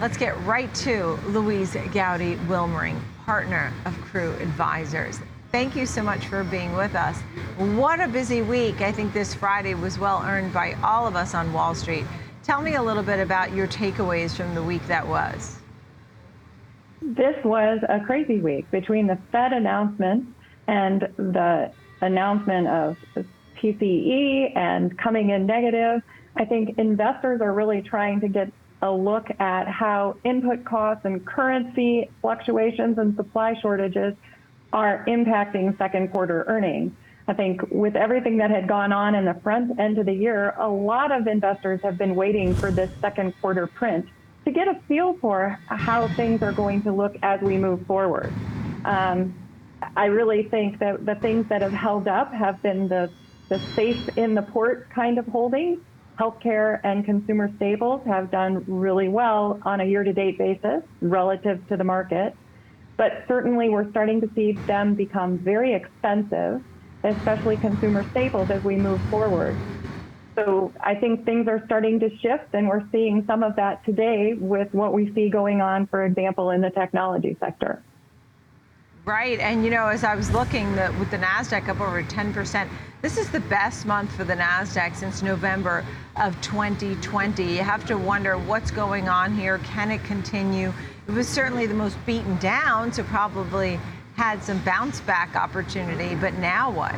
Let's get right to Louise Gowdy Wilmering, partner of Crewe Advisors. Thank you so much for being with us. What a busy week. I think this Friday was well earned by all of us on Wall Street. Tell me a little bit about your takeaways from the week that was. This was a crazy week between the Fed announcement and the announcement of PCE and coming in negative. I think investors are really trying to get a look at how input costs and currency fluctuations and supply shortages are impacting second quarter earnings. I think with everything that had gone on in the front end of the year, a lot of investors have been waiting for this second quarter print to get a feel for how things are going to look as we move forward. Um, I really think that the things that have held up have been the, the safe in the port kind of holdings healthcare and consumer staples have done really well on a year-to-date basis relative to the market. But certainly we're starting to see them become very expensive, especially consumer staples as we move forward. So I think things are starting to shift and we're seeing some of that today with what we see going on, for example, in the technology sector. Right, and you know, as I was looking the, with the NASDAQ up over 10%, this is the best month for the NASDAQ since November of 2020. You have to wonder what's going on here. Can it continue? It was certainly the most beaten down, so probably had some bounce back opportunity, but now what?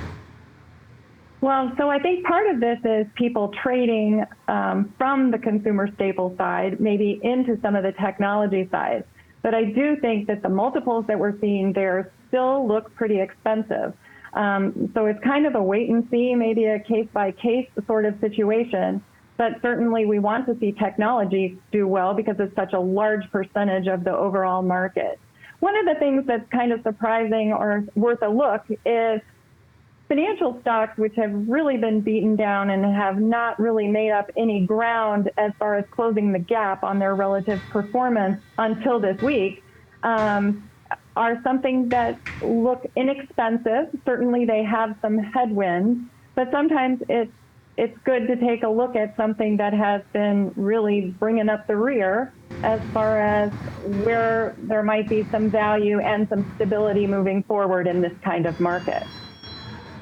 Well, so I think part of this is people trading um, from the consumer staple side, maybe into some of the technology side. But I do think that the multiples that we're seeing there still look pretty expensive. Um, so it's kind of a wait and see, maybe a case by case sort of situation. But certainly we want to see technology do well because it's such a large percentage of the overall market. One of the things that's kind of surprising or worth a look is financial stocks, which have really been beaten down and have not really made up any ground as far as closing the gap on their relative performance until this week, um, are something that look inexpensive. Certainly, they have some headwinds, but sometimes it's it's good to take a look at something that has been really bringing up the rear as far as where there might be some value and some stability moving forward in this kind of market.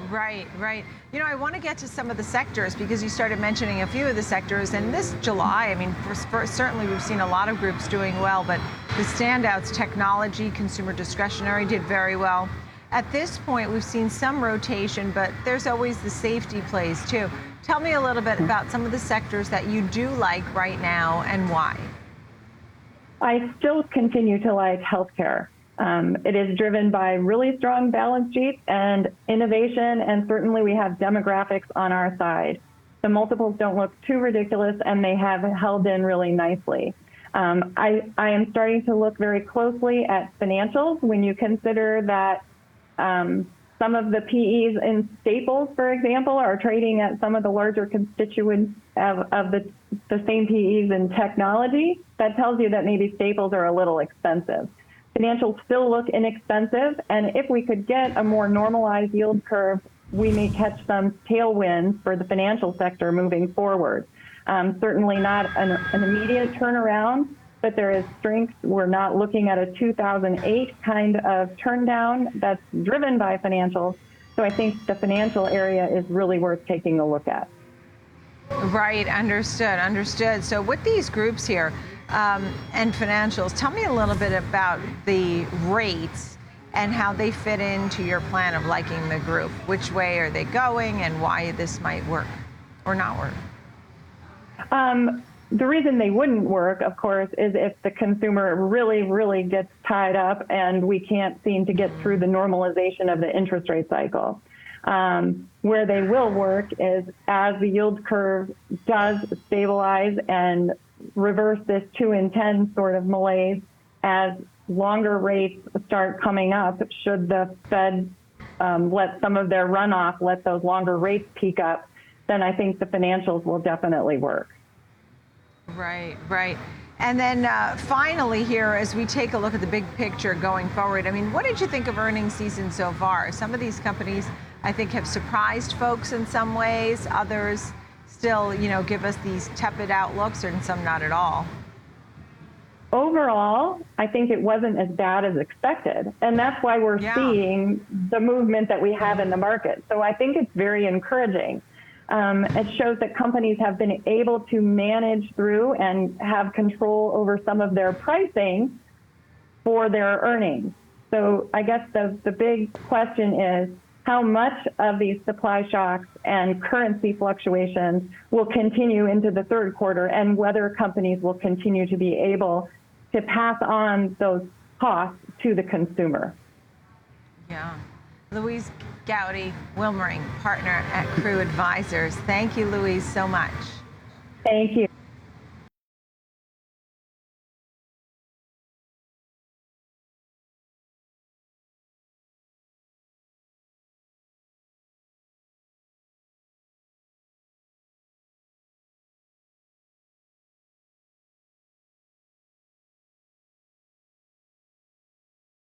Right, right. You know, I want to get to some of the sectors because you started mentioning a few of the sectors. And this July, I mean, for, for, certainly we've seen a lot of groups doing well, but the standouts, technology, consumer discretionary, did very well. At this point, we've seen some rotation, but there's always the safety plays too. Tell me a little bit about some of the sectors that you do like right now and why. I still continue to like healthcare. Um, it is driven by really strong balance sheets and innovation, and certainly we have demographics on our side. The multiples don't look too ridiculous, and they have held in really nicely. Um, I, I, am starting to look very closely at financials when you consider that um, some of the PEs in Staples, for example, are trading at some of the larger constituents of, of the, the same PEs in technology. That tells you that maybe Staples are a little expensive. Financials still look inexpensive, and if we could get a more normalized yield curve, we may catch some tailwinds for the financial sector moving forward. Um, certainly not an, an, immediate turnaround, but there is strength. We're not looking at a 2008 kind of turndown that's driven by financials. So I think the financial area is really worth taking a look at. Right, understood, understood. So with these groups here, um, and financials. Tell me a little bit about the rates and how they fit into your plan of liking the group. Which way are they going and why this might work or not work? Um, the reason they wouldn't work, of course, is if the consumer really, really gets tied up and we can't seem to get through the normalization of the interest rate cycle. Um, where they will work is as the yield curve does stabilize and reverse this two in 10 sort of malaise as longer rates start coming up should the Fed um, let some of their runoff, let those longer rates peak up, then I think the financials will definitely work. Right, right. And then uh, finally, here, as we take a look at the big picture going forward, I mean, what did you think of earnings season so far? Some of these companies, I think, have surprised folks in some ways. Others still, you know, give us these tepid outlooks, and some not at all. overall, I think it wasn't as bad as expected. And that's why we're Yeah. seeing the movement that we have in the market. So I think it's very encouraging. Um, it shows that companies have been able to manage through and have control over some of their pricing for their earnings. So I guess the, the big question is how much of these supply shocks and currency fluctuations will continue into the third quarter and whether companies will continue to be able to pass on those costs to the consumer. Yeah. Louise Gowdy Wilmering, partner at Crewe Advisors. Thank you, Louise, so much. Thank you.